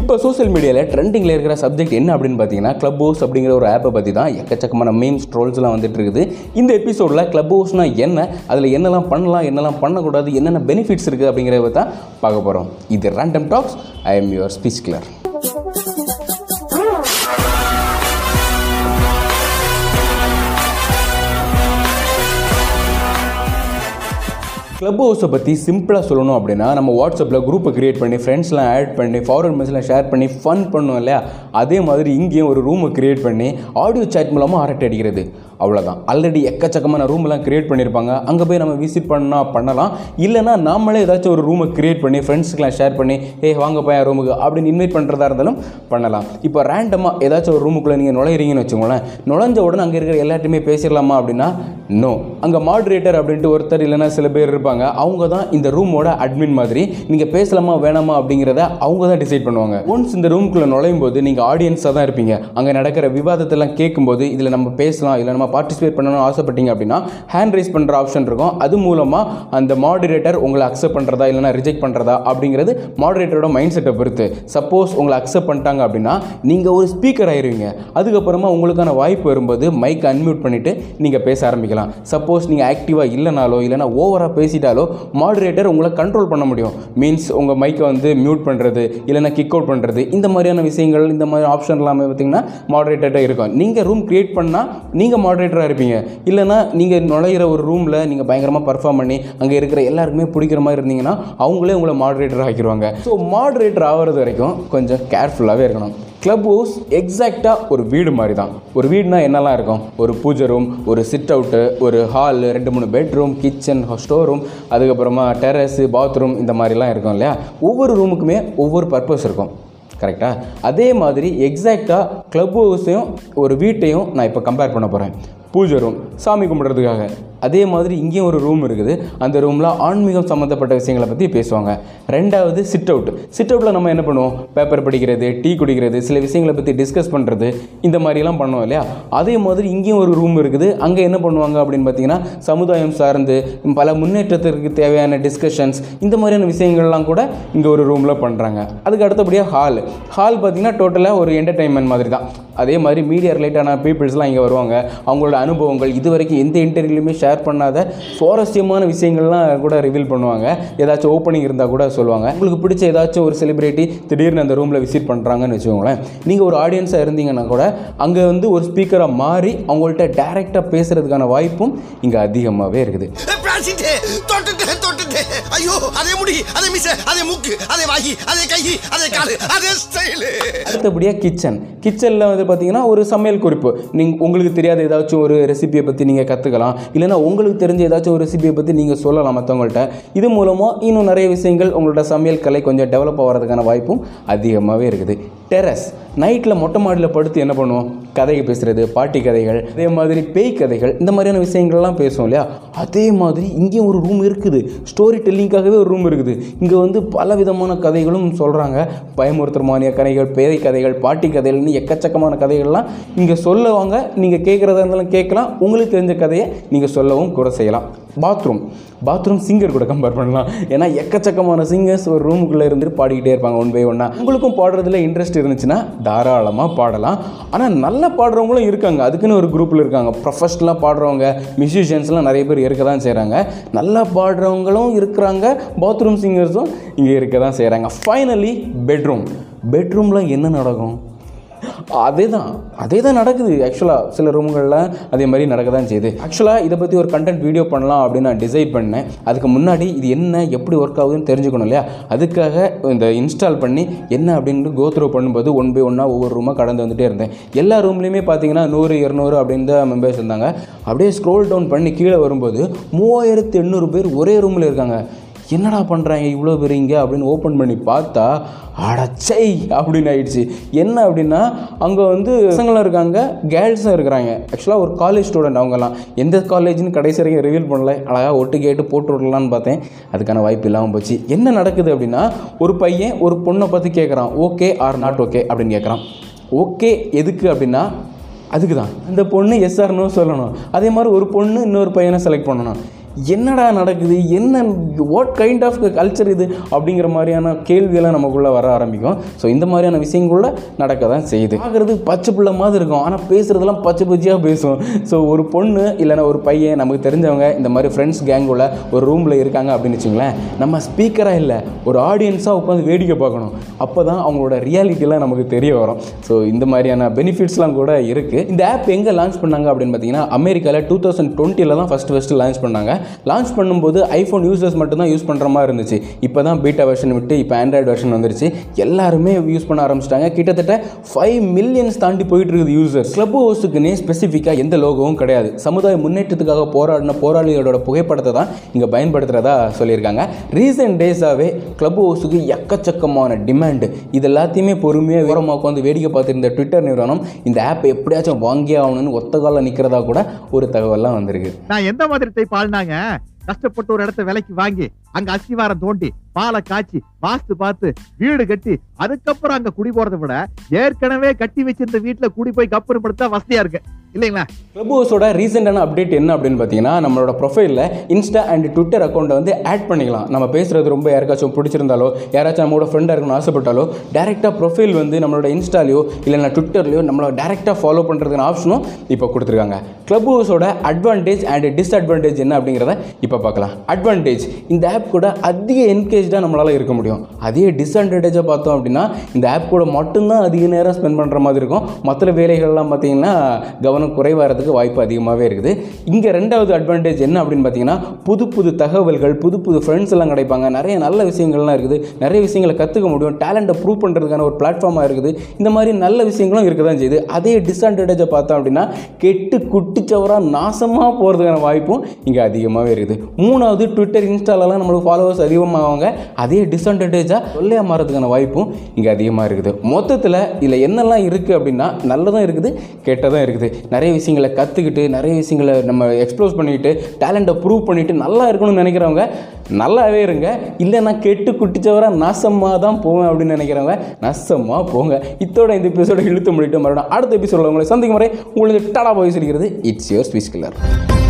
இப்போ சோஷியல் மீடியாவில் ட்ரெண்டிங்கில் இருக்கிற சப்ஜெக்ட் என்ன அப்படின்னு பார்த்தீங்கன்னா க்ளப் ஹவுஸ் அப்படிங்கிற ஒரு ஆப்பை பற்றி தான் எக்கச்சக்கமான மீம்ஸ் ட்ரோல்ஸ்லாம் வந்துட்டு இருக்குது. இந்த எபிசோடில் க்ளப் ஹவுஸ்னால் என்ன அதில் என்னெல்லாம் பண்ணலாம் என்னெல்லாம் பண்ணக்கூடாது என்னென்ன பெனிஃபிட்ஸ் இருக்குது அப்படிங்கிறத தான் பார்க்க போகிறோம் இது random talks I am your speech clear club ஹவுஸை பற்றி சிம்பிளாக சொல்லணும் அப்படின்னா நம்ம வாட்ஸ்அப்பில் குரூப்பை கிரியேட் பண்ணி ஃப்ரெண்ட்ஸ்லாம் ஆட் பண்ணி ஃபார்வர்ட் மெசேஜ்லாம் ஷேர் பண்ணி ஃபன் பண்ணுவோம் இல்லையா? அதே மாதிரி இங்கேயும் ஒரு ரூமை கிரியேட் பண்ணி ஆடியோ சேட் மூலமாக அரட்டை அடிக்கிறது. அவ்வளோதான் ஆல்ரெடி எக்கச்சக்கமான ரூம்லாம் க்ரியேட் பண்ணியிருப்பாங்க அங்கே போய் நம்ம விசிட் பண்ணால் பண்ணலாம். இல்லைனா நாமளே ஏதாச்சும் ஒரு ரூமை கிரியேட் பண்ணி ஃப்ரெண்ட்ஸுக்கெலாம் ஷேர் பண்ணி ஏ வாங்க பையன் ரூமுக்கு அப்படின்னு இன்வைட் பண்ணுறதா இருந்தாலும் பண்ணலாம். இப்போ ரேண்டமாக ஏதாச்சும் ஒரு ரூமுக்குள்ளே நீங்கள் நுழையிறீங்கன்னு வச்சுக்கோங்களேன். நுழைஞ்ச உடனே அங்கே இருக்கிற எல்லாத்தையுமே பேசிடலாமா அப்படின்னா நோ அங்கே மாட்ரேட்டர் அப்படின்ட்டு ஒருத்தர் இல்லைன்னா சில பேர் இருப்பாங்க. அவங்க தான் இந்த ரூமோட அட்மின் மாதிரி. நீங்கள் பேசலாமா வேணாமா அப்படிங்கிறத அவங்க தான் டிசைட் பண்ணுவாங்க. ஒன்ஸ் இந்த ரூம்குள்ளே நுழையும் போது நீங்கள் ஆடியன்ஸாக தான் இருப்பீங்க. அங்கே நடக்கிற விவாதத்தெல்லாம் கேட்கும்போது இதில் நம்ம பேசலாம் இல்லை நம்ம பார்ட்டிசிபேட் பண்ணணும்னு ஆசைப்பட்டீங்க அப்படின்னா ஹேண்ட் ரைஸ் பண்ணுற ஆப்ஷன் இருக்கும். அது மூலமாக அந்த மாடரேட்டர் உங்களை அக்செப்ட் பண்ணுறதா இல்லைனா ரிஜெக்ட் பண்ணுறதா அப்படிங்கிறது மாடரேட்டரோட மைண்ட் செட்டை பொறுத்து. சப்போஸ் உங்களை அக்செப்ட் பண்ணிட்டாங்க அப்படின்னா நீங்கள் ஒரு ஸ்பீக்கர் ஆயிருவீங்க. அதுக்கப்புறமா உங்களுக்கான வாய்ப்பு வரும்போது மைக் அன்மியூட் பண்ணிவிட்டு நீங்கள் பேச ஆரம்பிக்கலாம். சப்போஸ் நீங்கள் ஆக்டிவாக இல்லைனாலோ இல்லைனா ஓவராக பேசிட்டாலோ மாடரேட்டர் உங்களை கண்ட்ரோல் பண்ண முடியும். மீன்ஸ் உங்கள் மைக்கை வந்து மியூட் பண்ணுறது இல்லைனா கிக் அவுட் பண்ணுறது இந்த மாதிரியான விஷயங்கள் இந்த மாதிரி ஆப்ஷன் எல்லாமே பார்த்தீங்கன்னா மாடரேட்டர்கிட்ட இருக்கும். நீங்கள் ரூம் கிரியேட் பண்ணால் நீங்கள் மாடரேட்டராக இருப்பீங்க. இல்லைனா நீங்கள் நுழையிற ஒரு ரூமில் நீங்கள் பயங்கரமாக பர்ஃபார்ம் பண்ணி அங்கே இருக்கிற எல்லாருக்குமே பிடிக்கிற மாதிரி இருந்தீங்கன்னா அவங்களே உங்களை மாடரேட்டர் ஆக்கிடுவாங்க ஸோ மாடரேட்டர் ஆகிறது வரைக்கும் கொஞ்சம் கேர்ஃபுல்லாகவே இருக்கணும். கிளப் ஹவுஸ் எக்ஸாக்டாக ஒரு வீடு மாதிரி தான் ஒரு வீடுனா என்னெல்லாம் இருக்கும்? ஒரு பூஜை ரூம் ஒரு சிட் அவுட்டு ஒரு ஹால் ரெண்டு மூணு பெட்ரூம் கிச்சன் ஸ்டோர் ரூம் அதுக்கப்புறமா டெரஸு பாத்ரூம் இந்த மாதிரிலாம் இருக்கும் இல்லையா? ஒவ்வொரு ரூமுக்குமே ஒவ்வொரு பர்பஸ் இருக்கும். கரெக்டாக அதே மாதிரி எக்ஸாக்டாக க்ளப் ஹவுஸையும் ஒரு வீட்டையும் நான் இப்போ கம்பேர் பண்ண போகிறேன் பூஜை ரூம் சாமி கும்பிட்றதுக்காக. அதே மாதிரி இங்கேயும் ஒரு ரூம் இருக்குது. அந்த ரூமில் ஆன்மீகம் சம்மந்தப்பட்ட விஷயங்களை பற்றி பேசுவாங்க. ரெண்டாவது சிட் அவுட் சிட் அவுட்டில் நம்ம என்ன பண்ணுவோம்? பேப்பர் படிக்கிறது டீ குடிக்கிறது சில விஷயங்களை பற்றி டிஸ்கஸ் பண்ணுறது இந்த மாதிரிலாம் பண்ணுவோம் இல்லையா? அதே மாதிரி இங்கேயும் ஒரு ரூம் இருக்குது. அங்கே என்ன பண்ணுவாங்க அப்படின்னு பார்த்தீங்கன்னா சமுதாயம் சார்ந்து பல முன்னேற்றத்திற்கு தேவையான டிஸ்கஷன்ஸ் இந்த மாதிரியான விஷயங்கள்லாம் கூட இங்கே ஒரு ரூமில் பண்ணுறாங்க அதுக்கு அடுத்தபடியாக ஹால் ஹால் பார்த்தீங்கன்னா டோட்டலாக ஒரு என்டர்டைன்மெண்ட் மாதிரி தான் அதே மாதிரி மீடியா ரிலேட்டான பீப்புள்ஸ்லாம் இங்கே வருவாங்க. அவங்களோட அனுபவங்கள் இது வரைக்கும் எந்த இன்டர்வியூலையுமே ஷேர் பண்ணாத சுவாரஸ்யமான விஷயங்கள்லாம் கூட ரிவீல் பண்ணுவாங்க. ஏதாச்சும் ஓப்பனிங் இருந்தால் கூட சொல்லுவாங்க. உங்களுக்கு பிடிச்ச ஏதாச்சும் ஒரு செலிபிரிட்டி திடீர்னு அந்த ரூமில் விசிட் பண்ணுறாங்கன்னு வச்சுக்கோங்களேன். நீங்கள் ஒரு ஆடியன்ஸாக இருந்தீங்கன்னா கூட அங்கே வந்து ஒரு ஸ்பீக்கராக மாறி அவங்கள்ட்ட டேரெக்டாக பேசுகிறதுக்கான வாய்ப்பும் இங்கே அதிகமாகவே இருக்குது. பிராசிட்டே தொட்டுட்டே தொட்டுட்டே. ஐயோ அதே முடி அதே மிச அதே மூக்கு அதே வாகி அதே கை அதே காலு அதே ஸ்டைலு அடுத்தபடியாக கிச்சன் கிச்சனில் வந்து பார்த்தீங்கன்னா ஒரு சமையல் குறிப்பு. நீங்கள் உங்களுக்கு தெரியாத ஏதாச்சும் ஒரு ரெசிபியை பற்றி நீங்கள் கற்றுக்கலாம் இல்லைனா உங்களுக்கு தெரிஞ்ச ஏதாச்சும் ஒரு ரெசிபியை பற்றி நீங்கள் சொல்லலாம் மற்றவங்கள்ட்ட இது மூலமாக இன்னும் நிறைய விஷயங்கள் உங்களோட சமையல் கலை கொஞ்சம் டெவலப் ஆகிறதுக்கான வாய்ப்பும் அதிகமாகவே இருக்குது. டெரஸ் நைட்டில் மொட்டை மாடியில் படுத்து என்ன பண்ணுவோம்? கதைகள் பேசுகிறது பாட்டி கதைகள் அதே மாதிரி பேய் கதைகள் இந்த மாதிரியான விஷயங்கள்லாம் பேசுவோம் இல்லையா? அதே மாதிரி இங்கேயும் ஒரு ரூம் இருக்குது. ஸ்டோரி டெல்லிங்காகவே ஒரு ரூம் இருக்குது. இங்கே வந்து பல விதமான கதைகளும் சொல்கிறாங்க பயமுறுத்தமான கதைகள் பேதை கதைகள் பாட்டி கதைகள்னு எக்கச்சக்கமான கதைகள்லாம் இங்கே சொல்லுவாங்க. நீங்கள் கேட்குறதா இருந்தாலும் கேட்கலாம். உங்களுக்கு தெரிஞ்ச கதையை நீங்கள் சொல்லவும் கூட செய்யலாம். பாத்ரூம் பாத்ரூம் சிங்கர் கூட கம்பேர் பண்ணலாம். ஏன்னா எக்கச்சக்கமான சிங்கர்ஸ் ஒரு ரூமுக்குள்ளே இருந்துட்டு பாடிக்கிட்டே இருப்பாங்க ஒன் பை ஒன்னா உங்களுக்கும் பாடுறதுல இன்ட்ரெஸ்ட் இருந்துச்சுன்னா தாராளமாக பாடலாம். ஆனால் நல்லா பாடுறவங்களும் இருக்காங்க. அதுக்குன்னு ஒரு குரூப்பில் இருக்காங்க. ப்ரொஃபஷனலாக பாடுறவங்க மியூசிஷியன்ஸ்லாம் நிறைய பேர் இருக்க தான் செய்கிறாங்க நல்லா பாடுறவங்களும் இருக்கிறாங்க. பாத்ரூம் சிங்கர்ஸும் இங்கே இருக்க தான் செய்கிறாங்க ஃபைனலி பெட்ரூம் பெட்ரூமில் என்ன நடக்கும்? அதே தான் அதே தான் நடக்குது ஆக்சுவலாக சில ரூம்களில் அதே மாதிரி நடக்க தான் செய்யுது ஆக்சுவலாக இதை பற்றி ஒரு கண்டென்ட் வீடியோ பண்ணலாம் அப்படின்னு நான் டிசைட் பண்ணேன். அதுக்கு முன்னாடி இது என்ன எப்படி ஒர்க் ஆகுதுன்னு தெரிஞ்சுக்கணும் இல்லையா? அதுக்காக இந்த இன்ஸ்டால் பண்ணி என்ன அப்படின்னு கோத்ரோ பண்ணும்போது ஒன் பை ஒன்னாக ஒவ்வொரு ரூமாக கடந்து வந்துட்டே இருந்தேன். எல்லா ரூம்லேயுமே பார்த்தீங்கன்னா நூறு இரநூறு அப்படின்னு தான் மெம்பர்ஸ் இருந்தாங்க. அப்படியே ஸ்க்ரோல் டவுன் பண்ணி கீழே வரும்போது மூவாயிரத்து எண்ணூறு பேர் ஒரே ரூமில் இருக்காங்க. என்னடா பண்ணுறாங்க இவ்வளோ பெரியங்க அப்படின்னு ஓப்பன் பண்ணி பார்த்தா அடச்சை அப்படின்னு ஆயிடுச்சு. என்ன அப்படின்னா அங்கே வந்து பசங்களும் இருக்காங்க கேர்ள்ஸும் இருக்கிறாங்க. ஆக்சுவலாக ஒரு காலேஜ் ஸ்டூடெண்ட் அவங்கெல்லாம் எந்த காலேஜ்னு கடைசி வரைக்கும் ரிவீல் பண்ணல. அழகாக ஒட்டு கேட்டு போட்டு விடலான்னு பார்த்தேன். அதுக்கான வாய்ப்பு இல்லாமல் போச்சு. என்ன நடக்குது அப்படின்னா ஒரு பையன் ஒரு பொண்ணை பார்த்து கேட்குறான் ஓகே ஆர் நாட் ஓகே அப்படின்னு கேட்குறான் ஓகே எதுக்கு அப்படின்னா அதுக்கு தான் அந்த பொண்ணு எஸ்ஆர்னு சொல்லணும். அதே மாதிரி ஒரு பொண்ணு இன்னொரு பையனை செலக்ட் பண்ணணும். என்னடா நடக்குது? என்ன வாட் கைண்ட் ஆஃப் கல்ச்சர் இது? அப்படிங்கிற மாதிரியான கேள்வியெல்லாம் நமக்குள்ளே வர ஆரம்பிக்கும். ஸோ இந்த மாதிரியான விஷயங்கள்ல நடக்க தான் செய்யுது. பார்க்குறது பச்சை பிள்ளை மாதிரி இருக்கும். ஆனால் பேசுகிறதெல்லாம் பச்சை பச்சையாக பேசும். ஸோ ஒரு பொண்ணு இல்லைன்னா ஒரு பையன் நமக்கு தெரிஞ்சவங்க இந்த மாதிரி ஃப்ரெண்ட்ஸ் கேங்குள்ள ஒரு ரூமில் இருக்காங்க அப்படின்னு வச்சுங்களேன் நம்ம ஸ்பீக்கராக இல்லை ஒரு ஆடியன்ஸாக உட்காந்து வேடிக்கை பார்க்கணும். அப்போ தான் அவங்களோட ரியாலிட்டிலாம் நமக்கு தெரிய வரும். ஸோ இந்த மாதிரியான பெனிஃபிட்ஸ்லாம் கூட இருக்குது இந்த ஆப் எங்கே லான்ச் பண்ணாங்க அப்படின்னு பார்த்தீங்கன்னா அமெரிக்காவில் டூ தௌசண்ட் டுவெண்ட்டியில் தான் ஃபஸ்ட்டு ஃபஸ்ட்டு லான்ச் பண்ணாங்க. லான்ச் பண்ணும்போது ஐஃபோன் யூசர்ஸ் மட்டும்தான் யூஸ் பண்ணுற மாதிரி இருந்துச்சு. இப்போ தான் பீட்டா வெர்ஷன் விட்டு இப்போ ஆண்ட்ராய்டு வெர்ஷன் வந்துருச்சு. எல்லாருமே யூஸ் பண்ண ஆரம்பிச்சிட்டாங்க. கிட்டத்தட்ட ஃபைவ் மில்லியன்ஸ் தாண்டி போயிட்டு இருக்குது யூசர்ஸ் கிளப் ஹவுஸுக்குன்னே ஸ்பெசிஃபிக்காக எந்த லோகோவும் கிடையாது. சமுதாய முன்னேற்றத்துக்காக போராடின போராளிகளோட புகைப்படத்தை தான் இங்கே பயன்படுத்துகிறதா சொல்லியிருக்காங்க. ரீசெண்ட் டேஸாகவே கிளப் ஹவுஸுக்கு எக்கச்சக்கமான டிமாண்டு இது எல்லாத்தையுமே பொறுமையாக விவரமாக உட்காந்து வேடிக்கை பார்த்துருந்த ட்விட்டர் நிறுவனம் இந்த ஆப் எப்படியாச்சும் வாங்கியே ஆகணும்னு ஒத்த காலம் நிற்கிறதா கூட ஒரு தகவல்லாம் வந்திருக்கு. நான் எந்த மாதிரி டைப் ஆள்னாங்க? கஷ்டப்பட்டு ஒரு இடத்த விலைக்கு வாங்கி அங்க அஸ்திவாரம் தோண்டி பாலை காய்ச்சி வாஸ்து பார்த்து வீடு கட்டி அதுக்கப்புறம் அங்க குடி போறதை விட ஏற்கனவே கட்டி வச்சிருந்த வீட்டுல குடி போய் கப்புறம் படுத்தா வசதியா இருக்கு. இல்லைங்களா? கிளப் ஹவுஸோட ரீசெண்டான அப்டேட் என்ன அப்படின்னு பார்த்தீங்கன்னா நம்மளோட ப்ரொஃபைலில் இன்ஸ்டா அண்ட் ட்விட்டர் அக்கௌண்ட்டை வந்து ஆட் பண்ணிக்கலாம். நம்ம பேசுகிறது ரொம்ப யாருக்காச்சும் பிடிச்சிருந்தாலோ யாராச்சும் நம்மளோட ஃப்ரெண்டாக இருக்கணும்னு ஆசைப்பட்டாலோ டேரெக்டாக ப்ரொஃபைல் வந்து நம்மளோட இன்ஸ்டாலையோ இல்லைனா ட்விட்டர்லையோ நம்மளை டேரெக்டாக ஃபாலோ பண்ணுறதுக்கான ஆப்ஷனும் இப்போ கொடுத்துருக்காங்க. கிளப் ஹவுஸோட அட்வான்டேஜ் அண்ட் டிஸ்அட்வான்டேஜ் என்ன அப்படிங்கிறத இப்போ பார்க்கலாம். அட்வான்டேஜ் இந்த ஆப் கூட அதிக என்கேஜாக நம்மளால் இருக்க முடியும். அதே டிஸ்அட்வான்டேஜாக பார்த்தோம் அப்படின்னா இந்த ஆப் கூட மட்டும்தான் அதிக நேரம் ஸ்பெண்ட் பண்ணுற மாதிரி இருக்கும். மற்ற வேலைகள்லாம் பார்த்தீங்கன்னா கவனம் குறைவாகிறதுக்கு வாய்ப்பு அதிகமாகவே இருக்குது. இங்கே ரெண்டாவது அட்வான்டேஜ் என்ன அப்படின்னு பார்த்தீங்கன்னா புது புது தகவல்கள் புது புது ஃப்ரெண்ட்ஸ் எல்லாம் கிடைப்பாங்க. நிறைய நல்ல விஷயங்கள்லாம் இருக்குது. நிறைய விஷயங்களை கற்றுக்க முடியும். டேலண்ட்டை ப்ரூவ் பண்ணுறதுக்கான ஒரு பிளாட்ஃபார்மாக இருக்குது. இந்த மாதிரி நல்ல விஷயங்களும் இருக்க தான் செய்யுது. அதே டிஸ்அட்வான்டேஜை பார்த்தோம் அப்படின்னா கெட்டு குட்டிச்சவராக நாசமாக போகிறதுக்கான வாய்ப்பும் இங்கே அதிகமாகவே இருக்குது. மூணாவது ட்விட்டர் இன்ஸ்டாலலாம் நம்மளுக்கு ஃபாலோவர்ஸ் அதிகமாகவங்க அதே டிஸ்அட்வான்டேஜாக தொல்லையாக மாறதுக்கான வாய்ப்பும் இங்கே அதிகமாக இருக்குது. மொத்தத்தில் இதில் என்னெல்லாம் இருக்குது அப்படின்னா நல்லதும் இருக்குது கெட்டதும் இருக்குது. நிறைய விஷயங்களை கற்றுக்கிட்டு நிறைய விஷயங்களை நம்ம எக்ஸ்ப்ளோர் பண்ணிக்கிட்டு டேலண்ட்டை ப்ரூவ் பண்ணிவிட்டு நல்லா இருக்கணும்னு நினைக்கிறவங்க நல்லாவே இருங்க. இல்லை நான் கெட்டு குட்டிச்சவரை நாசமாக தான் போவேன் அப்படின்னு நினைக்கிறவங்க நசமாக போங்க. இத்தோட இந்த எபிசோட இழுத்து முடிட்டு மறுபடியும் அடுத்த எபிசோட உங்களை சந்திக்கும் முறை உங்களுக்கு டடா போய் சொல்கிறது இட்ஸ் யோர் ஸ்பீச் கில்லர்